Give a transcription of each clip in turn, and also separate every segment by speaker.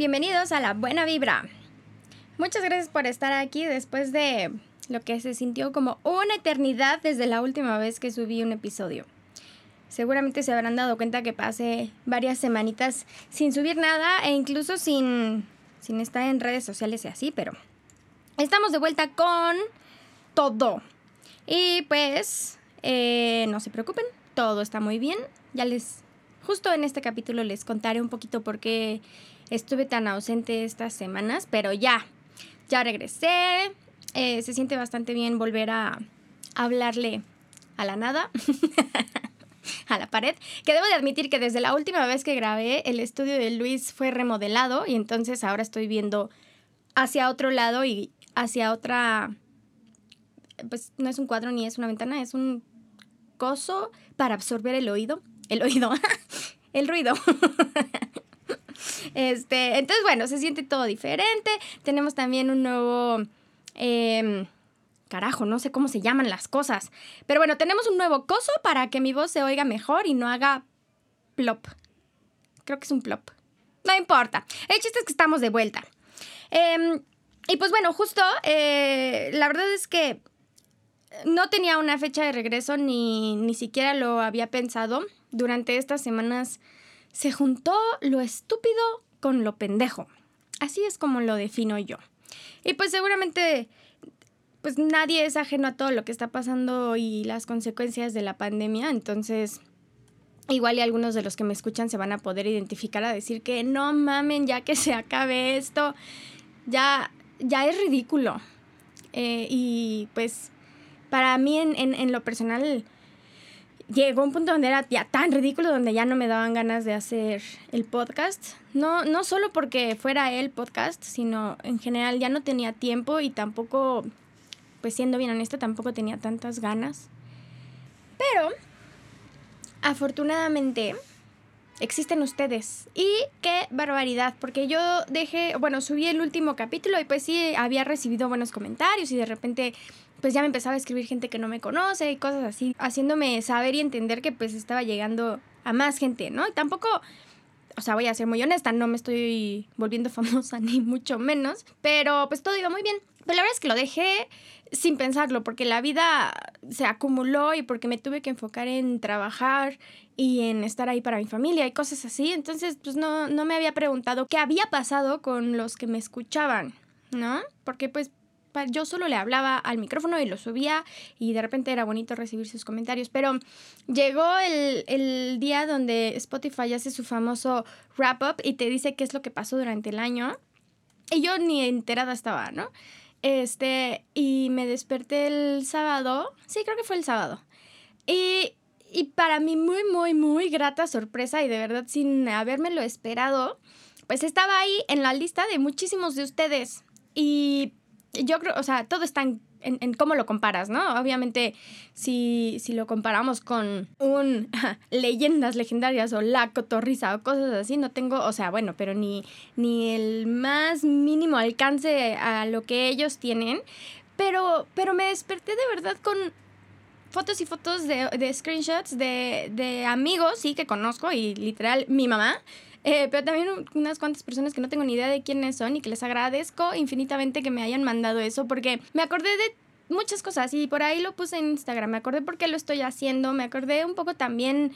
Speaker 1: bienvenidos a La Buena Vibra. Muchas gracias por estar aquí después de lo que se sintió como una eternidad desde la última vez que subí un episodio. Seguramente se habrán dado cuenta que pasé varias semanitas sin subir nada e incluso sin, sin estar en redes sociales y así, pero estamos de vuelta con todo. Y pues, eh, no se preocupen, todo está muy bien. Ya les, justo en este capítulo les contaré un poquito por qué estuve tan ausente estas semanas, pero ya, ya regresé. Eh, se siente bastante bien volver a hablarle a la nada. a la pared, que debo de admitir que desde la última vez que grabé el estudio de Luis fue remodelado y entonces ahora estoy viendo hacia otro lado y hacia otra, pues no es un cuadro ni es una ventana, es un coso para absorber el oído, el oído, el ruido. Este, entonces, bueno, se siente todo diferente. Tenemos también un nuevo... Em, carajo, no sé cómo se llaman las cosas. Pero bueno, tenemos un nuevo coso para que mi voz se oiga mejor y no haga plop. Creo que es un plop. No importa. El chiste es que estamos de vuelta. Em, y pues bueno, justo, eh, la verdad es que no tenía una fecha de regreso ni, ni siquiera lo había pensado. Durante estas semanas se juntó lo estúpido con lo pendejo. Así es como lo defino yo. Y pues seguramente pues nadie es ajeno a todo lo que está pasando y las consecuencias de la pandemia, entonces igual y algunos de los que me escuchan se van a poder identificar a decir que no mamen ya que se acabe esto, ya, ya es ridículo. Eh, y pues para mí en, en lo personal llegó un punto donde era ya tan ridículo, donde ya no me daban ganas de hacer el podcast. No, no solo porque fuera el podcast, sino en general ya no tenía tiempo y tampoco, pues siendo bien honesta, tampoco tenía tantas ganas. Pero, afortunadamente, existen ustedes. Y qué barbaridad, porque yo dejé, bueno, subí el último capítulo y pues sí, había recibido buenos comentarios y de repente pues ya me empezaba a escribir gente que no me conoce y cosas así, haciéndome saber y entender que pues estaba llegando a más gente, ¿no? Y tampoco, o sea, voy a ser muy honesta, no me estoy volviendo famosa ni mucho menos, pero pues todo iba muy bien. Pero la verdad es que lo dejé sin pensarlo, porque la vida se acumuló y porque me tuve que enfocar en trabajar y en estar ahí para mi familia y cosas así. Entonces, pues no, no me había preguntado qué había pasado con los que me escuchaban, ¿no? Porque pues yo solo le hablaba al micrófono y lo subía y de repente era bonito recibir sus comentarios. Pero llegó el, día donde Spotify hace su famoso wrap up y te dice qué es lo que pasó durante el año. Y yo ni enterada estaba, ¿no? Este, y me desperté el sábado, sí, creo que fue el sábado. Y, y para mí muy, muy, muy grata sorpresa y de verdad sin habérmelo esperado, pues estaba ahí en la lista de muchísimos de ustedes. Y yo creo, o sea, todo está en, en, cómo lo comparas, ¿no? Obviamente, si, si lo comparamos con un leyendas legendarias o la cotorriza o cosas así, no tengo, o sea, bueno, pero ni, ni el más mínimo alcance a lo que ellos tienen. Pero, pero me desperté de verdad con fotos y fotos de, de screenshots de, de amigos, sí, que conozco y literal mi mamá eh, pero también unas cuantas personas que no tengo ni idea de quiénes son y que les agradezco infinitamente que me hayan mandado eso porque me acordé de muchas cosas y por ahí lo puse en Instagram. Me acordé por qué lo estoy haciendo, me acordé un poco también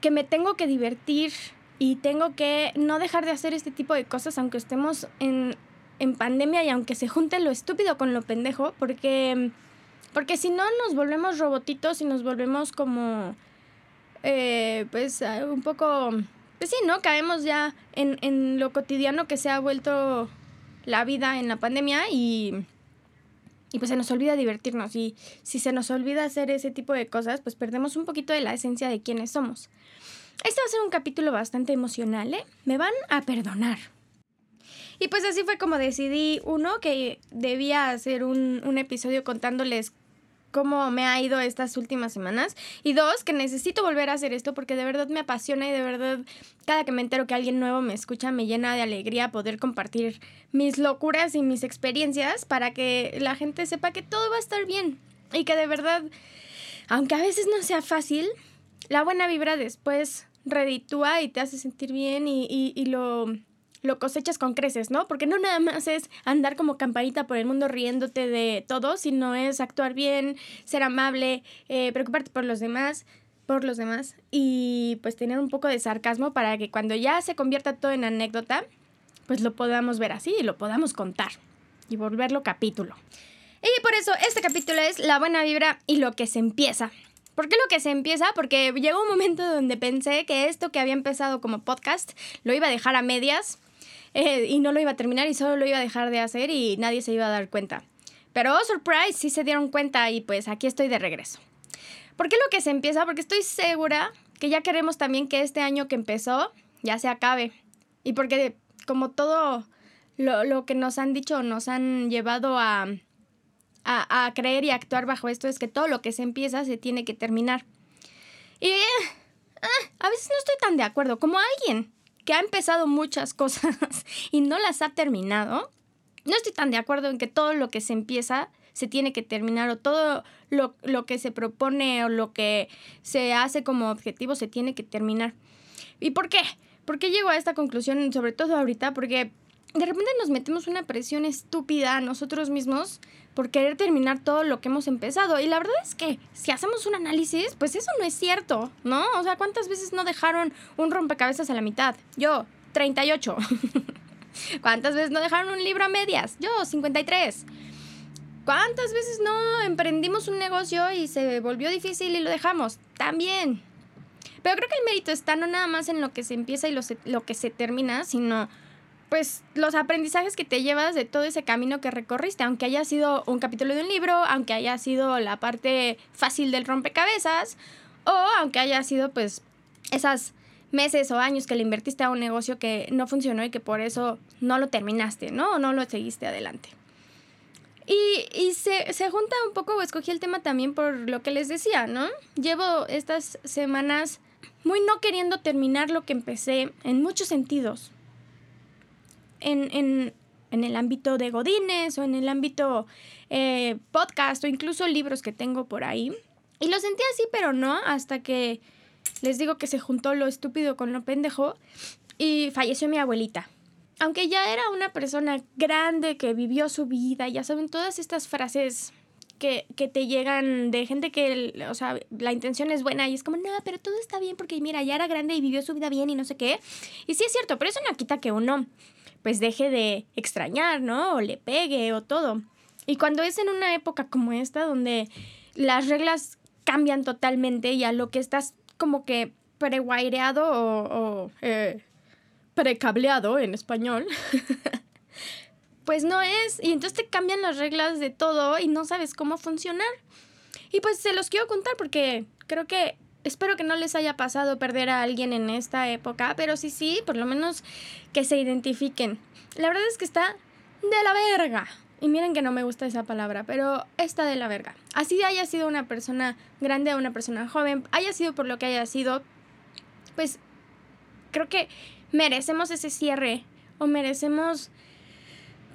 Speaker 1: que me tengo que divertir y tengo que no dejar de hacer este tipo de cosas aunque estemos en, en pandemia y aunque se junte lo estúpido con lo pendejo porque, porque si no nos volvemos robotitos y nos volvemos como eh, pues un poco pues sí, ¿no? Caemos ya en, en lo cotidiano que se ha vuelto la vida en la pandemia y, y pues se nos olvida divertirnos. Y si se nos olvida hacer ese tipo de cosas, pues perdemos un poquito de la esencia de quiénes somos. Este va a ser un capítulo bastante emocional, ¿eh? Me van a perdonar. Y pues así fue como decidí, uno, que debía hacer un, un episodio contándoles cómo me ha ido estas últimas semanas. Y dos, que necesito volver a hacer esto porque de verdad me apasiona y de verdad cada que me entero que alguien nuevo me escucha me llena de alegría poder compartir mis locuras y mis experiencias para que la gente sepa que todo va a estar bien y que de verdad, aunque a veces no sea fácil, la buena vibra después reditúa y te hace sentir bien y, y, y lo lo cosechas con creces, ¿no? Porque no nada más es andar como campanita por el mundo riéndote de todo, sino es actuar bien, ser amable, eh, preocuparte por los demás por los demás y pues tener un poco de sarcasmo para que cuando ya se convierta todo en anécdota, pues lo podamos ver así y lo podamos contar y volverlo capítulo. Y por eso este capítulo es la buena vibra y lo que se empieza. ¿Por qué lo que se empieza? Porque llegó un momento donde pensé que esto que había empezado como podcast lo iba a dejar a medias eh, y no lo iba a terminar y solo lo iba a dejar de hacer y nadie se iba a dar cuenta. Pero, oh, surprise, sí se dieron cuenta y pues aquí estoy de regreso. ¿Por qué lo que se empieza? Porque estoy segura que ya queremos también que este año que empezó ya se acabe. Y porque como todo lo, lo que nos han dicho, nos han llevado a, a, creer y actuar bajo esto es que todo lo que se empieza se tiene que terminar. Y eh, ah, a veces no estoy tan de acuerdo. Como alguien que ha empezado muchas cosas y no las ha terminado, no estoy tan de acuerdo en que todo lo que se empieza se tiene que terminar o todo lo, lo que se propone o lo que se hace como objetivo se tiene que terminar. ¿Y por qué? ¿Por qué llego a esta conclusión? Sobre todo ahorita, porque de repente nos metemos una presión estúpida a nosotros mismos por querer terminar todo lo que hemos empezado. Y la verdad es que si hacemos un análisis, pues eso no es cierto, ¿no? O sea, ¿cuántas veces no dejaron un rompecabezas a la mitad? Yo, 38. ¿Cuántas veces no dejaron un libro a medias? Yo, 53. ¿Cuántas veces no emprendimos un negocio y se volvió difícil y lo dejamos? También. Pero creo que el mérito está no nada más en lo que se empieza y lo, lo que se termina, sino pues los aprendizajes que te llevas de todo ese camino que recorriste, aunque haya sido un capítulo de un libro, aunque haya sido la parte fácil del rompecabezas, o aunque haya sido pues esas meses o años que le invertiste a un negocio que no funcionó y que por eso no lo terminaste, ¿no? O no lo seguiste adelante. Y, y se, se junta un poco, escogí el tema también por lo que les decía, ¿no? Llevo estas semanas muy no queriendo terminar lo que empecé en muchos sentidos en, el ámbito de Godines o en el ámbito eh, podcast o incluso libros que tengo por ahí. Y lo sentí así, pero no, hasta que les digo que se juntó lo estúpido con lo pendejo y falleció mi abuelita. Aunque ya era una persona grande que vivió su vida, ya saben, todas estas frases que, que, te llegan de gente que, o sea, la intención es buena y es como, no, pero todo está bien porque mira, ya era grande y vivió su vida bien y no sé qué. Y sí es cierto, pero eso no quita que uno pues deje de extrañar, ¿no? O le pegue o todo. Y cuando es en una época como esta, donde las reglas cambian totalmente y a lo que estás como que preguaireado o, o eh, precableado en español, pues no es. Y entonces te cambian las reglas de todo y no sabes cómo funcionar. Y pues se los quiero contar porque creo que espero que no les haya pasado perder a alguien en esta época, pero sí, sí, por lo menos que se identifiquen. La verdad es que está de la verga. Y miren que no me gusta esa palabra, pero está de la verga. Así haya sido una persona grande o una persona joven, haya sido por lo que haya sido, pues creo que merecemos ese cierre o merecemos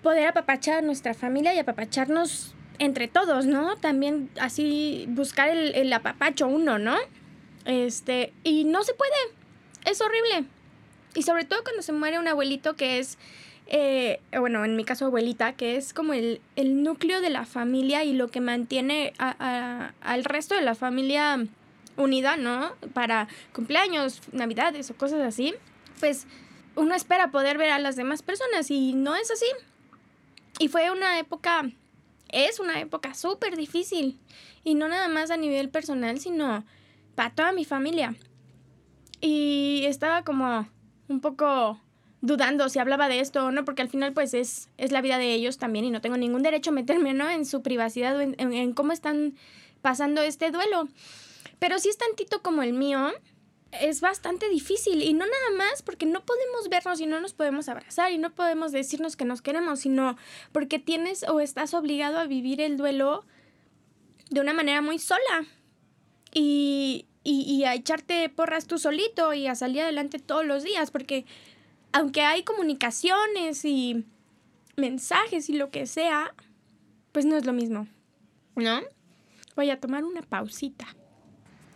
Speaker 1: poder apapachar a nuestra familia y apapacharnos entre todos, ¿no? También así buscar el, el apapacho uno, ¿no? Este, y no se puede. Es horrible. Y sobre todo cuando se muere un abuelito que es, eh, bueno, en mi caso abuelita, que es como el, núcleo de la familia y lo que mantiene al resto de la familia unida, ¿no? Para cumpleaños, navidades o cosas así. Pues uno espera poder ver a las demás personas y no es así. Y fue una época, es una época súper difícil. Y no nada más a nivel personal, sino para toda mi familia. Y estaba como un poco dudando si hablaba de esto o no, porque al final pues es, es la vida de ellos también y no tengo ningún derecho a meterme ¿no? en su privacidad o en, cómo están pasando este duelo. Pero si es tantito como el mío, es bastante difícil y no nada más porque no podemos vernos y no nos podemos abrazar y no podemos decirnos que nos queremos, sino porque tienes o estás obligado a vivir el duelo de una manera muy sola y, y, a echarte porras tú solito y a salir adelante todos los días, porque aunque hay comunicaciones y mensajes y lo que sea, pues no es lo mismo, ¿no? Voy a tomar una pausita.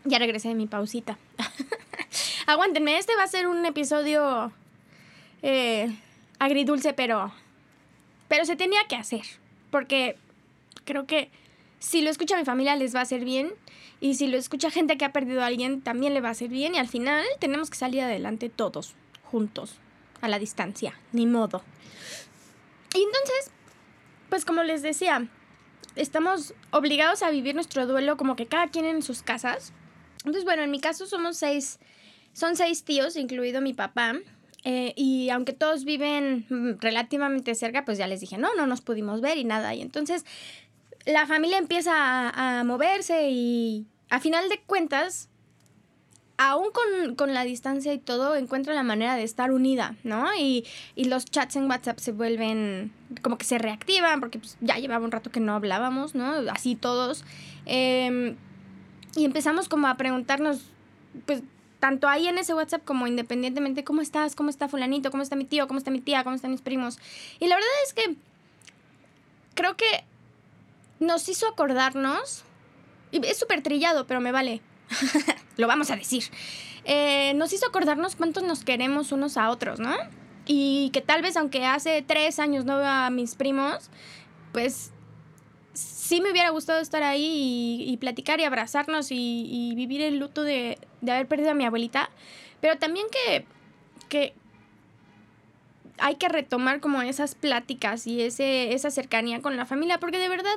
Speaker 1: Ya regresé de mi pausita. Aguántenme, este va a ser un episodio eh, agridulce, pero, pero se tenía que hacer, porque creo que si lo escucha mi familia les va a hacer bien y si lo escucha gente que ha perdido a alguien también le va a hacer bien y al final tenemos que salir adelante todos, juntos, a la distancia, ni modo. Y entonces, pues como les decía, estamos obligados a vivir nuestro duelo como que cada quien en sus casas. Entonces, bueno, en mi caso somos seis, son seis tíos, incluido mi papá. Eh, y aunque todos viven mm, relativamente cerca, pues ya les dije, no, no nos pudimos ver y nada. Y entonces la familia empieza a, moverse y a final de cuentas, aún con, la distancia y todo, encuentra la manera de estar unida, ¿no? Y, los chats en WhatsApp se vuelven, como que se reactivan, porque pues, ya llevaba un rato que no hablábamos, ¿no? Así todos. Em, y empezamos como a preguntarnos, pues, tanto ahí en ese WhatsApp como independientemente, ¿cómo estás? ¿Cómo está fulanito? ¿Cómo está mi tío? ¿Cómo está mi tía? ¿Cómo están mis primos? Y la verdad es que creo que nos hizo acordarnos, y es súper trillado, pero me vale, lo vamos a decir, eh, nos hizo acordarnos cuántos nos queremos unos a otros, ¿no? Y que tal vez aunque hace tres años no veo a mis primos, pues sí me hubiera gustado estar ahí y, platicar y abrazarnos y, vivir el luto de, de, haber perdido a mi abuelita, pero también que, que hay que retomar como esas pláticas y ese, esa cercanía con la familia, porque de verdad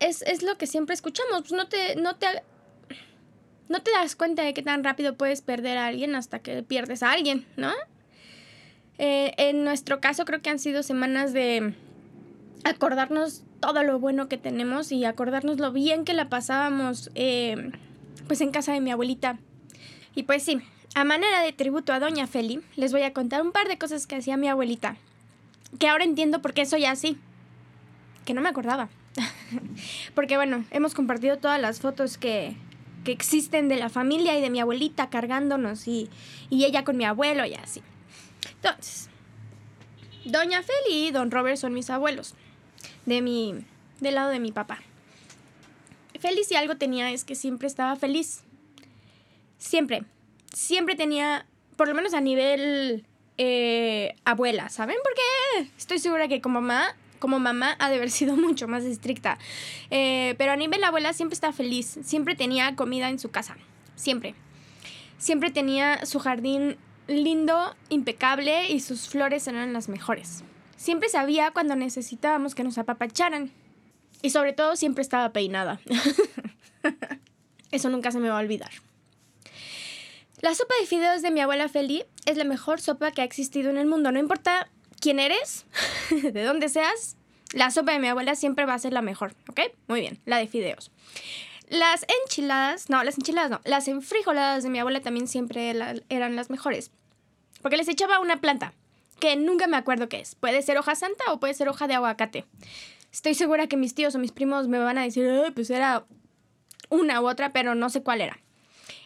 Speaker 1: es, lo que siempre escuchamos. Pues no te, no te, no te das cuenta de qué tan rápido puedes perder a alguien hasta que pierdes a alguien, ¿no? Eh, en nuestro caso creo que han sido semanas de acordarnos todo lo bueno que tenemos y acordarnos lo bien que la pasábamos eh, pues en casa de mi abuelita. Y pues sí, a manera de tributo a Doña Feli, les voy a contar un par de cosas que hacía mi abuelita. Que ahora entiendo por qué soy así. Que no me acordaba. Porque bueno, hemos compartido todas las fotos que, que existen de la familia y de mi abuelita cargándonos y, y ella con mi abuelo y así. Entonces, Doña Feli y Don Robert son mis abuelos, de mi, del lado de mi papá. Feli si algo tenía es que siempre estaba feliz. Siempre. Siempre tenía, por lo menos a nivel eh, abuela, ¿saben? Porque estoy segura que como mamá como mamá ha de haber sido mucho más estricta. Eh, pero a nivel abuela siempre estaba feliz, siempre tenía comida en su casa, siempre. Siempre tenía su jardín lindo, impecable y sus flores eran las mejores. Siempre sabía cuando necesitábamos que nos apapacharan. Y sobre todo siempre estaba peinada. Eso nunca se me va a olvidar. La sopa de fideos de mi abuela Feli es la mejor sopa que ha existido en el mundo. No importa quién eres, de dónde seas, la sopa de mi abuela siempre va a ser la mejor, ¿ok? Muy bien, la de fideos. Las enchiladas, no, las enchiladas no, las enfrijoladas de mi abuela también siempre eran las mejores. Porque les echaba una planta, que nunca me acuerdo qué es. Puede ser hoja santa o puede ser hoja de aguacate. Estoy segura que mis tíos o mis primos me van a decir, pues era una u otra, pero no sé cuál era.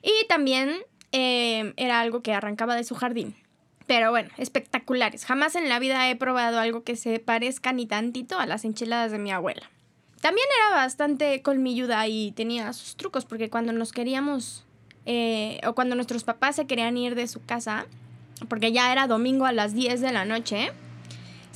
Speaker 1: Y también eh, era algo que arrancaba de su jardín. Pero bueno, espectaculares. Jamás en la vida he probado algo que se parezca ni tantito a las enchiladas de mi abuela. También era bastante colmilluda y tenía sus trucos, porque cuando nos queríamos, eh, o cuando nuestros papás se querían ir de su casa, porque ya era domingo a las 10 de la noche,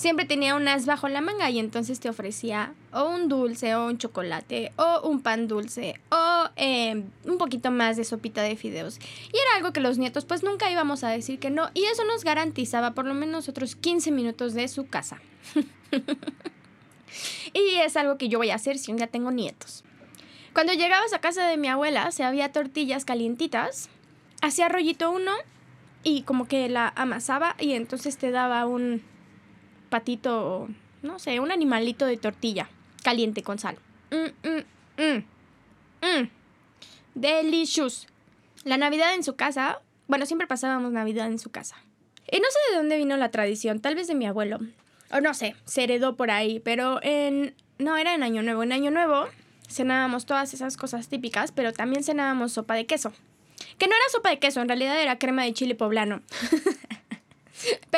Speaker 1: siempre tenía un as bajo la manga y entonces te ofrecía o un dulce o un chocolate o un pan dulce o em, un poquito más de sopita de fideos. Y era algo que los nietos pues nunca íbamos a decir que no y eso nos garantizaba por lo menos otros 15 minutos de su casa. y es algo que yo voy a hacer si un día tengo nietos. Cuando llegabas a casa de mi abuela, se había tortillas calientitas, hacía rollito uno y como que la amasaba y entonces te daba un patito, no sé, un animalito de tortilla caliente con sal. Mm, mm, mm, mm. Delicious. La Navidad en su casa, bueno, siempre pasábamos Navidad en su casa. Y no sé de dónde vino la tradición, tal vez de mi abuelo. O no sé, se heredó por ahí, pero en... No, era en Año Nuevo. En Año Nuevo cenábamos todas esas cosas típicas, pero también cenábamos sopa de queso. Que no era sopa de queso, en realidad era crema de chile poblano.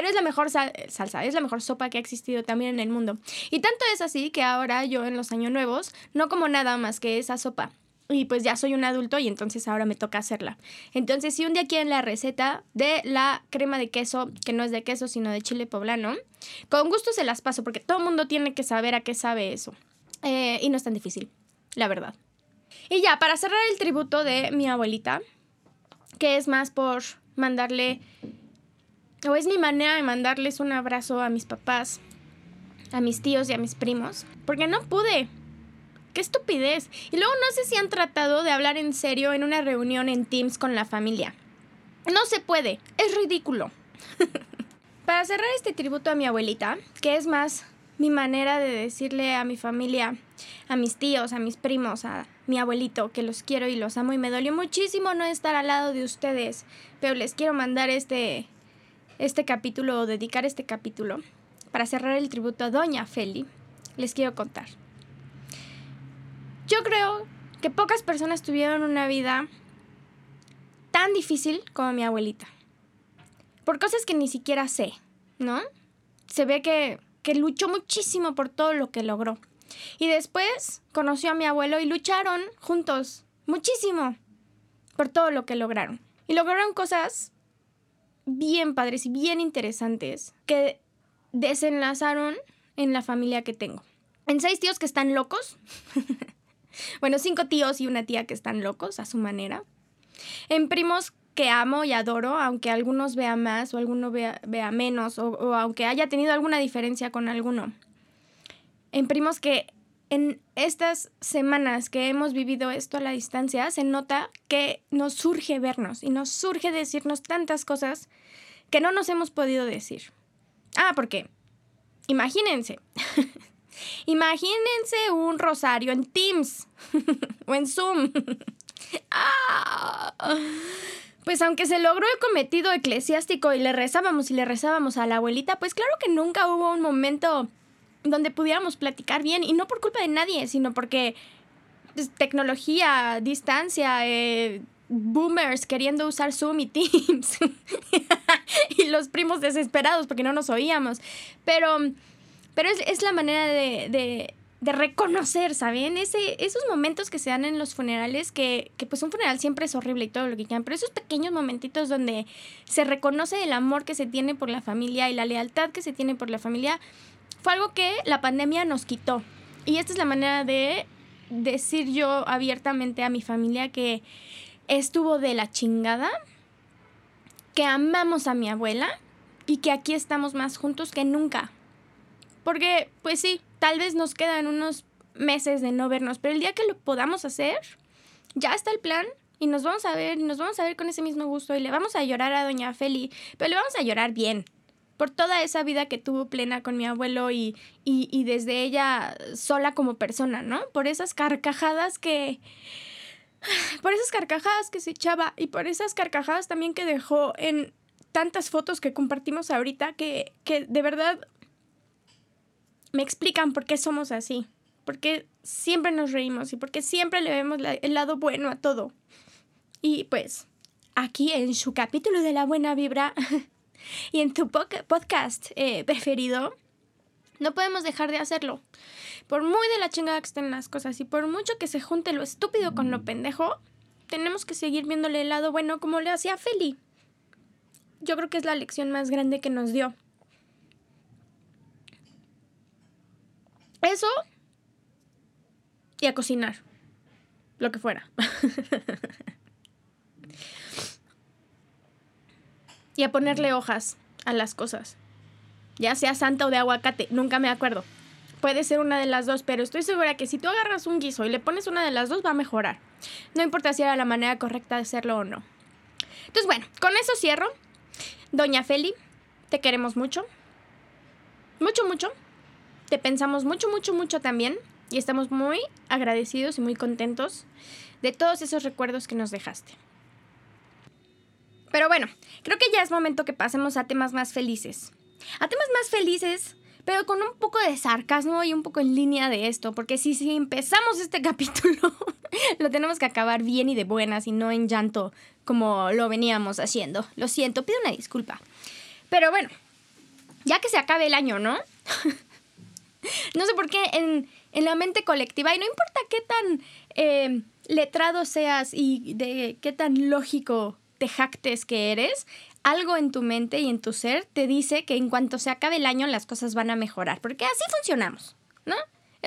Speaker 1: Pero es la mejor salsa, es la mejor sopa que ha existido también en el mundo. Y tanto es así que ahora yo en los años nuevos no como nada más que esa sopa. y pues ya soy un adulto y entonces ahora me toca hacerla. Entonces, si un día quieren la receta de la crema de queso, que no es de queso, sino de chile poblano, con gusto se las paso porque todo el mundo tiene que saber a qué sabe eso. Eh, y no es tan difícil, la verdad. Y ya, para cerrar el tributo de mi abuelita, que es más por mandarle, o es mi manera de mandarles un abrazo a mis papás, a mis tíos y a mis primos, porque no pude. ¡Qué estupidez! Y luego no sé si han tratado de hablar en serio en una reunión en Teams con la familia. No se puede, es ridículo. Para cerrar este tributo a mi abuelita, que es más mi manera de decirle a mi familia, a mis tíos, a mis primos, a mi abuelito, que los quiero y los amo y me dolió muchísimo no estar al lado de ustedes, pero les quiero mandar este, este capítulo o dedicar este capítulo para cerrar el tributo a Doña Feli. Les quiero contar. Yo creo que pocas personas tuvieron una vida tan difícil como mi abuelita. Por cosas que ni siquiera sé, ¿no? Se ve que, que luchó muchísimo por todo lo que logró. Y después conoció a mi abuelo y lucharon juntos muchísimo por todo lo que lograron. Y lograron cosas bien padres y bien interesantes que desenlazaron en la familia que tengo. En seis tíos que están locos, Bueno, cinco tíos y una tía que están locos a su manera. En primos que amo y adoro, aunque algunos vean más o alguno vea, menos, o, o, aunque haya tenido alguna diferencia con alguno. En primos que en estas semanas que hemos vivido esto a la distancia, se nota que nos surge vernos y nos surge decirnos tantas cosas que no nos hemos podido decir. Ah, porque, imagínense, Imagínense un rosario en Teams o en Zoom. Ah. Pues aunque se logró el cometido eclesiástico y le rezábamos y le rezábamos a la abuelita, pues claro que nunca hubo un momento donde pudiéramos platicar bien y no por culpa de nadie, sino porque pues, tecnología, distancia, eh, boomers queriendo usar Zoom y Teams y los primos desesperados porque no nos oíamos. Pero pero es, la manera de, reconocer, ¿saben? Ese, esos momentos que se dan en los funerales, que, que, pues un funeral siempre es horrible y todo lo que quieran, pero esos pequeños momentitos donde se reconoce el amor que se tiene por la familia y la lealtad que se tiene por la familia, fue algo que la pandemia nos quitó. Y esta es la manera de decir yo abiertamente a mi familia que estuvo de la chingada, que amamos a mi abuela y que aquí estamos más juntos que nunca. Porque, pues sí, tal vez nos quedan unos meses de no vernos, pero el día que lo podamos hacer, ya está el plan y nos vamos a ver y nos vamos a ver con ese mismo gusto y le vamos a llorar a doña Feli, pero le vamos a llorar bien por toda esa vida que tuvo plena con mi abuelo y, y, y desde ella sola como persona, ¿no? Por esas carcajadas que... Por esas carcajadas que se echaba y por esas carcajadas también que dejó en tantas fotos que compartimos ahorita que, que de verdad me explican por qué somos así, por qué siempre nos reímos y por qué siempre le vemos el lado bueno a todo. Y pues, aquí en su capítulo de la buena vibra y en tu podcast eh, preferido, no podemos dejar de hacerlo. Por muy de la chingada que estén las cosas y por mucho que se junte lo estúpido con lo pendejo, tenemos que seguir viéndole el lado bueno como le hacía Feli. Yo creo que es la lección más grande que nos dio. Eso y a cocinar. Lo que fuera. y a ponerle hojas a las cosas. Ya sea santa o de aguacate, nunca me acuerdo. Puede ser una de las dos, pero estoy segura que si tú agarras un guiso y le pones una de las dos va a mejorar. No importa si era la manera correcta de hacerlo o no. Entonces, bueno, con eso cierro. Doña Feli, te queremos mucho. Mucho, mucho te pensamos mucho, mucho, mucho también y estamos muy agradecidos y muy contentos de todos esos recuerdos que nos dejaste. Pero bueno, creo que ya es momento que pasemos a temas más felices. A temas más felices, pero con un poco de sarcasmo y un poco en línea de esto, porque si, empezamos este capítulo, lo tenemos que acabar bien y de buenas y no en llanto como lo veníamos haciendo. Lo siento, pido una disculpa. Pero bueno, ya que se acabe el año, ¿no? no sé por qué en, la mente colectiva, y no importa qué tan eh, letrado seas y de qué tan lógico te jactes que eres, algo en tu mente y en tu ser te dice que en cuanto se acabe el año las cosas van a mejorar, porque así funcionamos, ¿no?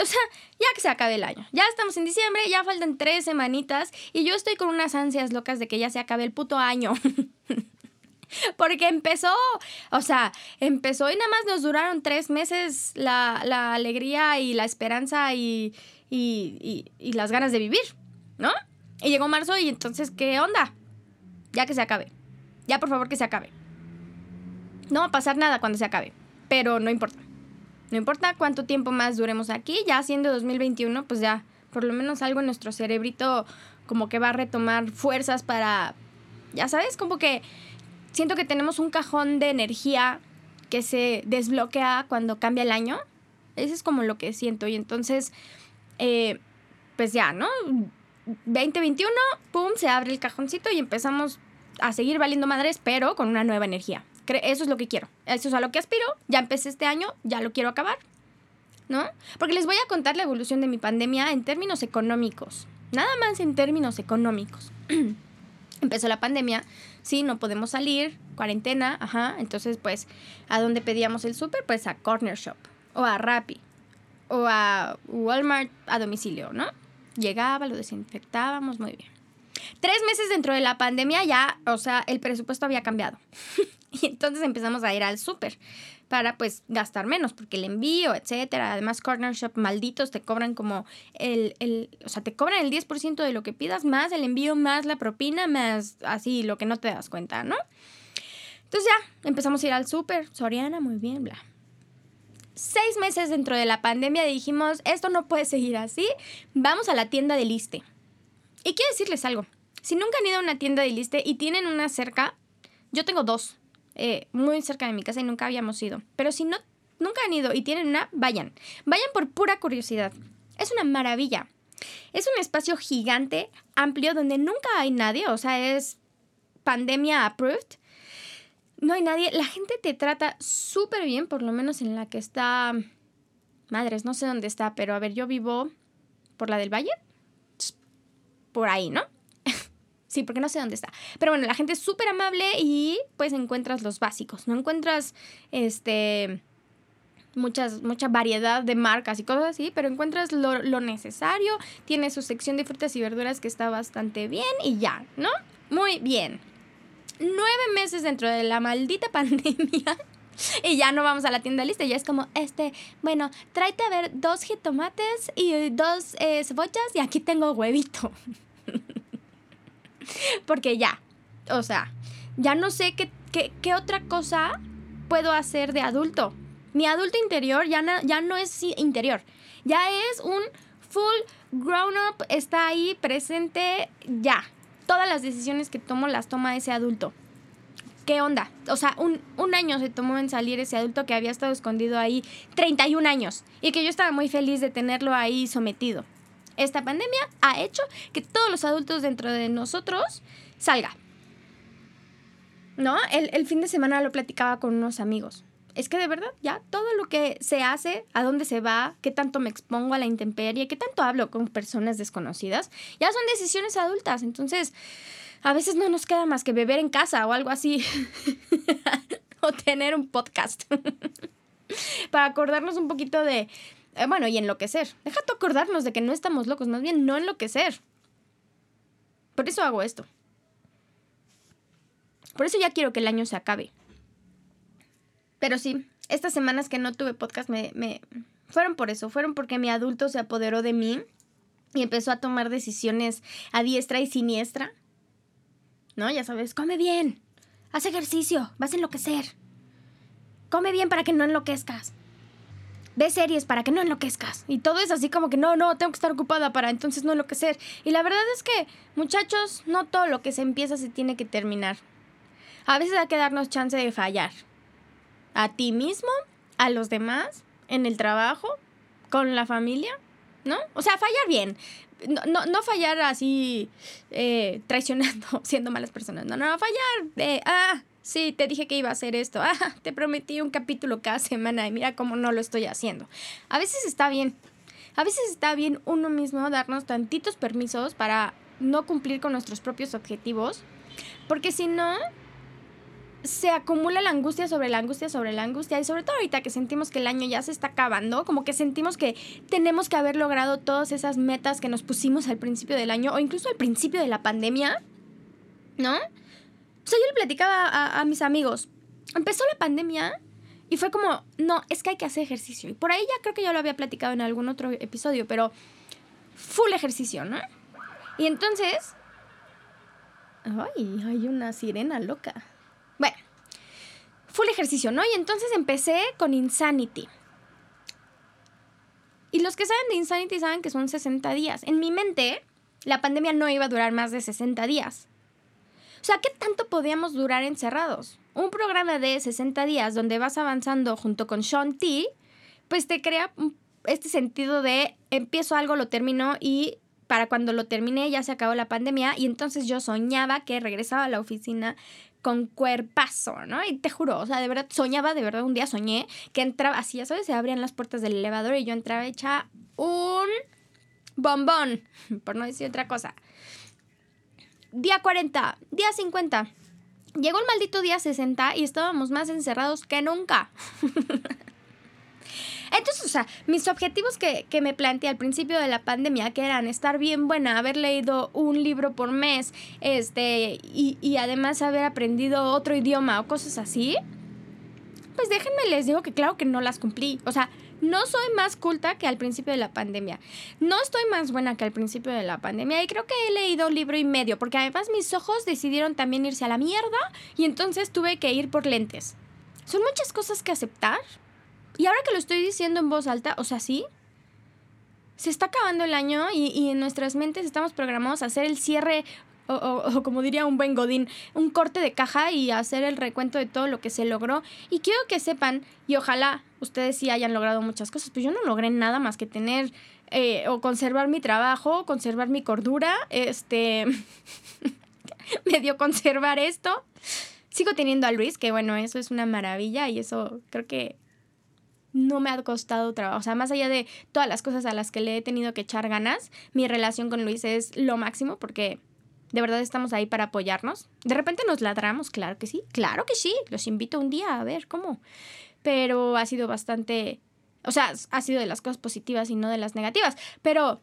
Speaker 1: O sea, ya que se acabe el año. Ya estamos en diciembre, ya faltan tres semanitas y yo estoy con unas ansias locas de que ya se acabe el puto año. Porque empezó, o sea, empezó y nada más nos duraron tres meses la, alegría y la esperanza y, y, y, las ganas de vivir, ¿no? Y llegó marzo y entonces, ¿qué onda? Ya que se acabe. Ya por favor que se acabe. No va a pasar nada cuando se acabe, pero no importa. No importa cuánto tiempo más duremos aquí, ya siendo 2021, pues ya por lo menos algo en nuestro cerebrito como que va a retomar fuerzas para, ya sabes, como que siento que tenemos un cajón de energía que se desbloquea cuando cambia el año. Eso es como lo que siento. Y entonces, eh, pues ya, ¿no? 2021, pum, se abre el cajoncito y empezamos a seguir valiendo madres, pero con una nueva energía. Eso es lo que quiero. Eso es a lo que aspiro. Ya empecé este año, ya lo quiero acabar. ¿No? Porque les voy a contar la evolución de mi pandemia en términos económicos. Nada más en términos económicos. Empezó la pandemia, sí, no podemos salir, cuarentena, ajá. Entonces, pues, ¿a dónde pedíamos el súper? Pues a Corner Shop, o a Rappi, o a Walmart a domicilio, ¿no? Llegaba, lo desinfectábamos, muy bien. Tres meses dentro de la pandemia ya, o sea, el presupuesto había cambiado. y entonces empezamos a ir al súper para pues gastar menos, porque el envío, etcétera. Además, Corner Shop malditos te cobran como el, el, o sea, te cobran el 10% de lo que pidas, más el envío, más la propina, más así, lo que no te das cuenta, ¿no? Entonces ya, empezamos a ir al súper, Soriana, muy bien, bla. Seis meses dentro de la pandemia dijimos, esto no puede seguir así, vamos a la tienda de Liste. Y quiero decirles algo, si nunca han ido a una tienda de Liste y tienen una cerca, yo tengo dos, eh, muy cerca de mi casa y nunca habíamos ido. Pero si no, nunca han ido y tienen una, vayan. Vayan por pura curiosidad. Es una maravilla. Es un espacio gigante, amplio, donde nunca hay nadie, o sea, es pandemia approved. No hay nadie. La gente te trata súper bien, por lo menos en la que está... Madres, no sé dónde está, pero a ver, yo vivo por la del Valle. Por ahí, ¿no? Sí, porque no sé dónde está. Pero bueno, la gente es súper amable y pues encuentras los básicos. No encuentras este muchas, mucha variedad de marcas y cosas así, pero encuentras lo, lo, necesario. Tiene su sección de frutas y verduras que está bastante bien y ya, ¿no? Muy bien. Nueve meses dentro de la maldita pandemia. Y ya no vamos a la tienda lista, ya es como, este, bueno, tráete a ver dos jitomates y dos eh, cebollas y aquí tengo huevito. Porque ya, o sea, ya no sé qué, qué, otra cosa puedo hacer de adulto. Mi adulto interior ya no, ya no es interior, ya es un full grown up, está ahí presente ya. Todas las decisiones que tomo las toma ese adulto. ¿Qué onda? O sea, un, un, año se tomó en salir ese adulto que había estado escondido ahí 31 años y que yo estaba muy feliz de tenerlo ahí sometido esta pandemia ha hecho que todos los adultos dentro de nosotros salga. ¿No? El, fin de semana lo platicaba con unos amigos. Es que de verdad, ya todo lo que se hace, a dónde se va, qué tanto me expongo a la intemperie, qué tanto hablo con personas desconocidas, ya son decisiones adultas. Entonces, a veces no nos queda más que beber en casa o algo así. o tener un podcast. Para acordarnos un poquito de, eh, bueno, y enloquecer. Deja tú acordarnos de que no estamos locos, más bien no enloquecer. Por eso hago esto. Por eso ya quiero que el año se acabe. Pero sí, estas semanas que no tuve podcast me, me fueron por eso, fueron porque mi adulto se apoderó de mí y empezó a tomar decisiones a diestra y siniestra. ¿No? Ya sabes, come bien, haz ejercicio, vas a enloquecer. Come bien para que no enloquezcas ve series para que no enloquezcas. Y todo es así como que no, no, tengo que estar ocupada para entonces no enloquecer. Y la verdad es que, muchachos, no todo lo que se empieza se tiene que terminar. A veces hay que darnos chance de fallar. A ti mismo, a los demás, en el trabajo, con la familia, ¿no? O sea, fallar bien. No, no, no fallar así eh, traicionando, siendo malas personas. No, no, fallar ah, Sí, te dije que iba a hacer esto. Ah, te prometí un capítulo cada semana y mira cómo no lo estoy haciendo. A veces está bien. A veces está bien uno mismo darnos tantitos permisos para no cumplir con nuestros propios objetivos, porque si no, se acumula la angustia sobre la angustia sobre la angustia y sobre todo ahorita que sentimos que el año ya se está acabando, como que sentimos que tenemos que haber logrado todas esas metas que nos pusimos al principio del año o incluso al principio de la pandemia, ¿no? O sea, yo le platicaba a, mis amigos, empezó la pandemia y fue como, no, es que hay que hacer ejercicio. Y por ahí ya creo que ya lo había platicado en algún otro episodio, pero full ejercicio, ¿no? Y entonces... Ay, hay una sirena loca. Bueno, full ejercicio, ¿no? Y entonces empecé con Insanity. Y los que saben de Insanity saben que son 60 días. En mi mente, la pandemia no iba a durar más de 60 días. O sea, ¿qué tanto podíamos durar encerrados? Un programa de 60 días donde vas avanzando junto con Sean T, pues te crea este sentido de empiezo algo, lo termino y para cuando lo terminé ya se acabó la pandemia y entonces yo soñaba que regresaba a la oficina con cuerpazo, ¿no? Y te juro, o sea, de verdad soñaba, de verdad un día soñé que entraba así, ya sabes, se abrían las puertas del elevador y yo entraba hecha un bombón, por no decir otra cosa. Día 40, día 50. Llegó el maldito día 60 y estábamos más encerrados que nunca. Entonces, o sea, mis objetivos que, me planteé al principio de la pandemia, que eran estar bien buena, haber leído un libro por mes, este, y, y además haber aprendido otro idioma o cosas así, pues déjenme les digo que claro que no las cumplí. O sea, no soy más culta que al principio de la pandemia. No estoy más buena que al principio de la pandemia y creo que he leído libro y medio, porque además mis ojos decidieron también irse a la mierda y entonces tuve que ir por lentes. Son muchas cosas que aceptar, y ahora que lo estoy diciendo en voz alta, o sea, sí, se está acabando el año y, en nuestras mentes estamos programados a hacer el cierre o, como diría un buen Godín, un corte de caja y hacer el recuento de todo lo que se logró. Y quiero que sepan, y ojalá ustedes sí hayan logrado muchas cosas, pues yo no logré nada más que tener eh, o conservar mi trabajo, conservar mi cordura, este, medio conservar esto. Sigo teniendo a Luis, que bueno, eso es una maravilla y eso creo que no me ha costado trabajo. O sea, más allá de todas las cosas a las que le he tenido que echar ganas, mi relación con Luis es lo máximo porque de verdad estamos ahí para apoyarnos. De repente nos ladramos, claro que sí, claro que sí. Los invito un día a ver cómo. Pero ha sido bastante, o sea, ha sido de las cosas positivas y no de las negativas. Pero,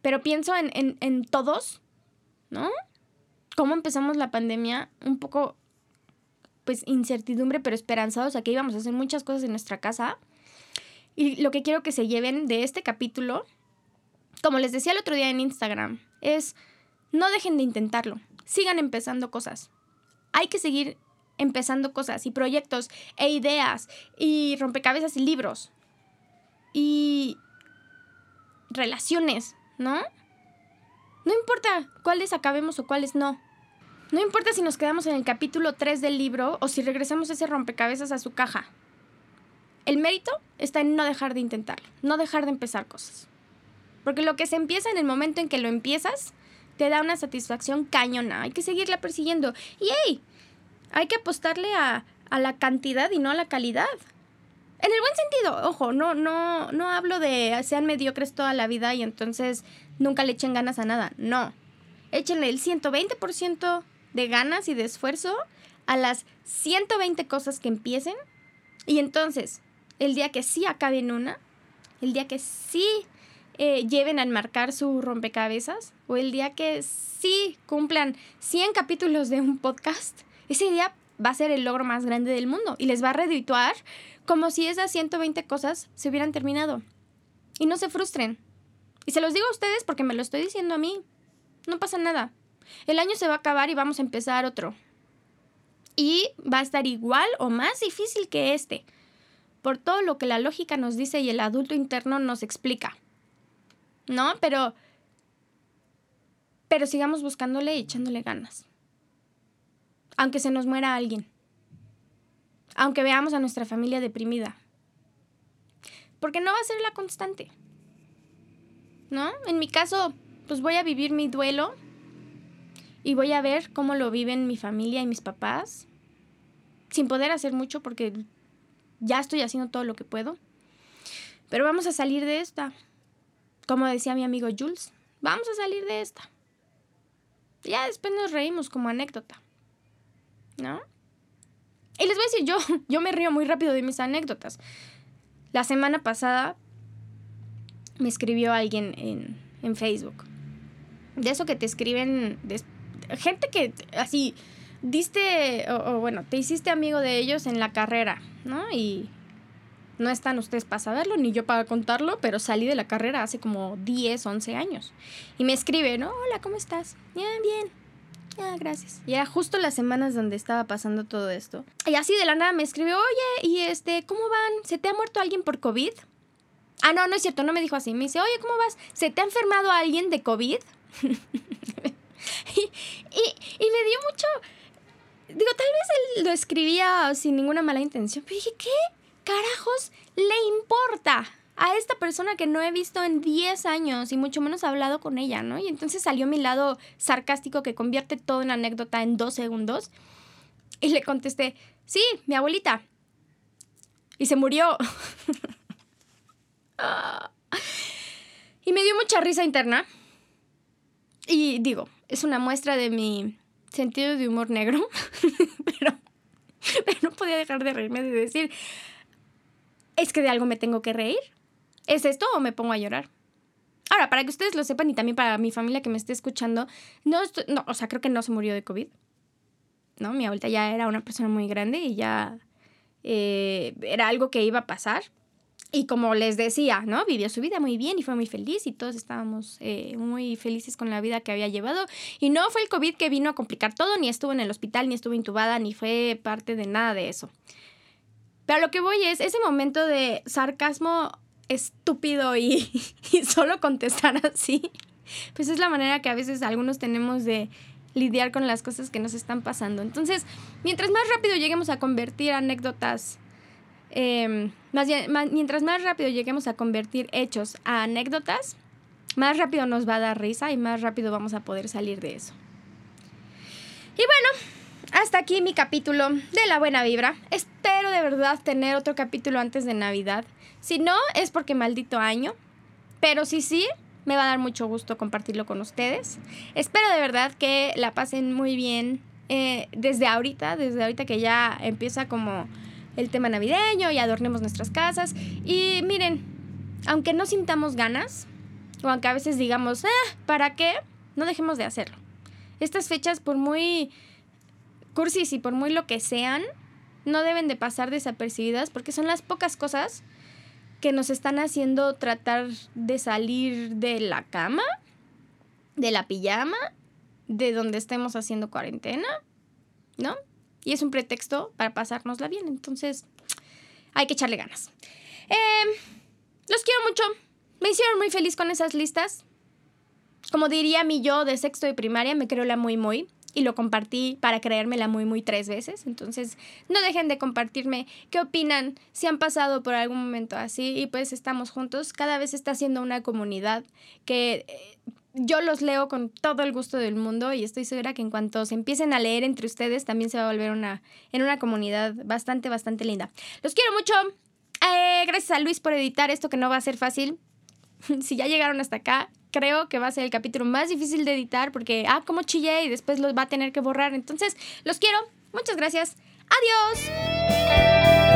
Speaker 1: pero pienso en, en, en todos, ¿no? Cómo empezamos la pandemia un poco pues incertidumbre, pero esperanzados a que íbamos a hacer muchas cosas en nuestra casa. Y lo que quiero que se lleven de este capítulo, como les decía el otro día en Instagram, es no dejen de intentarlo, sigan empezando cosas. Hay que seguir empezando cosas y proyectos e ideas y rompecabezas y libros y relaciones, ¿no? No importa cuáles acabemos o cuáles no. No importa si nos quedamos en el capítulo 3 del libro o si regresamos ese rompecabezas a su caja. El mérito está en no dejar de intentarlo, no dejar de empezar cosas. Porque lo que se empieza en el momento en que lo empiezas, te da una satisfacción cañona. Hay que seguirla persiguiendo. Y hey, hay que apostarle a, a la cantidad y no a la calidad. En el buen sentido, ojo, no, no, no hablo de sean mediocres toda la vida y entonces nunca le echen ganas a nada. No. Échenle el 120% de ganas y de esfuerzo a las 120 cosas que empiecen. Y entonces, el día que sí acaben una, el día que sí eh, lleven a enmarcar su rompecabezas, o el día que sí cumplan 100 capítulos de un podcast, ese día va a ser el logro más grande del mundo y les va a redituar como si esas 120 cosas se hubieran terminado. Y no se frustren. Y se los digo a ustedes porque me lo estoy diciendo a mí. No pasa nada. El año se va a acabar y vamos a empezar otro. Y va a estar igual o más difícil que este, por todo lo que la lógica nos dice y el adulto interno nos explica. ¿No? Pero... Pero sigamos buscándole y echándole ganas. Aunque se nos muera alguien. Aunque veamos a nuestra familia deprimida. Porque no va a ser la constante. ¿No? En mi caso, pues voy a vivir mi duelo y voy a ver cómo lo viven mi familia y mis papás, sin poder hacer mucho porque ya estoy haciendo todo lo que puedo. Pero vamos a salir de esta. Como decía mi amigo Jules, vamos a salir de esta. Ya después nos reímos como anécdota. ¿No? Y les voy a decir, yo, yo me río muy rápido de mis anécdotas. La semana pasada me escribió alguien en, en Facebook. De eso que te escriben, gente que así, diste, o, bueno, te hiciste amigo de ellos en la carrera, ¿no? Y no están ustedes para saberlo, ni yo para contarlo, pero salí de la carrera hace como 10, 11 años. Y me escribe, ¿no? Hola, ¿cómo estás? Bien, bien. Ah, gracias. Y era justo las semanas donde estaba pasando todo esto. Y así de la nada me escribió, oye, ¿y este, cómo van? ¿Se te ha muerto alguien por COVID? Ah, no, no es cierto, no me dijo así. Me dice, oye, ¿cómo vas? ¿Se te ha enfermado alguien de COVID? y, y, me dio mucho... Digo, tal vez él lo escribía sin ninguna mala intención, pero dije, ¿qué carajos le importa? a esta persona que no he visto en 10 años y mucho menos hablado con ella, ¿no? Y entonces salió mi lado sarcástico que convierte todo en anécdota en dos segundos. Y le contesté, sí, mi abuelita. Y se murió. y me dio mucha risa interna. Y digo, es una muestra de mi sentido de humor negro, pero, no podía dejar de reírme de decir, es que de algo me tengo que reír. ¿Es esto o me pongo a llorar? Ahora, para que ustedes lo sepan y también para mi familia que me esté escuchando, no, no o sea, creo que no se murió de COVID. ¿No? Mi abuelita ya era una persona muy grande y ya eh, era algo que iba a pasar. Y como les decía, ¿no? Vivió su vida muy bien y fue muy feliz y todos estábamos eh, muy felices con la vida que había llevado. Y no fue el COVID que vino a complicar todo, ni estuvo en el hospital, ni estuvo intubada, ni fue parte de nada de eso. Pero lo que voy es, ese momento de sarcasmo estúpido y, solo contestar así, pues es la manera que a veces algunos tenemos de lidiar con las cosas que nos están pasando. Entonces, mientras más rápido lleguemos a convertir anécdotas, más, mientras más rápido lleguemos a convertir hechos a anécdotas, más rápido nos va a dar risa y más rápido vamos a poder salir de eso. Y bueno, hasta aquí mi capítulo de la buena vibra. Espero de verdad tener otro capítulo antes de Navidad. Si no, es porque maldito año. Pero si sí, me va a dar mucho gusto compartirlo con ustedes. Espero de verdad que la pasen muy bien eh, desde ahorita, desde ahorita que ya empieza como el tema navideño y adornemos nuestras casas. Y miren, aunque no sintamos ganas, o aunque a veces digamos, ah, ¿para qué? No dejemos de hacerlo. Estas fechas, por muy cursis y por muy lo que sean, no deben de pasar desapercibidas porque son las pocas cosas que nos están haciendo tratar de salir de la cama, de la pijama, de donde estemos haciendo cuarentena, ¿no? Y es un pretexto para pasárnosla bien. Entonces, hay que echarle ganas. Em, los quiero mucho. Me hicieron muy feliz con esas listas. Como diría mi yo de sexto de primaria, me creo la muy muy y lo compartí para creérmela muy, muy tres veces. Entonces, no dejen de compartirme qué opinan, si han pasado por algún momento así y pues estamos juntos. Cada vez está siendo una comunidad que eh, yo los leo con todo el gusto del mundo y estoy segura que en cuanto se empiecen a leer entre ustedes también se va a volver una, en una comunidad bastante, bastante linda. Los quiero mucho. Eh, gracias a Luis por editar esto que no va a ser fácil. si ya llegaron hasta acá, creo que va a ser el capítulo más difícil de editar porque, ah, como chillé y después los va a tener que borrar. Entonces, los quiero. Muchas gracias. Adiós.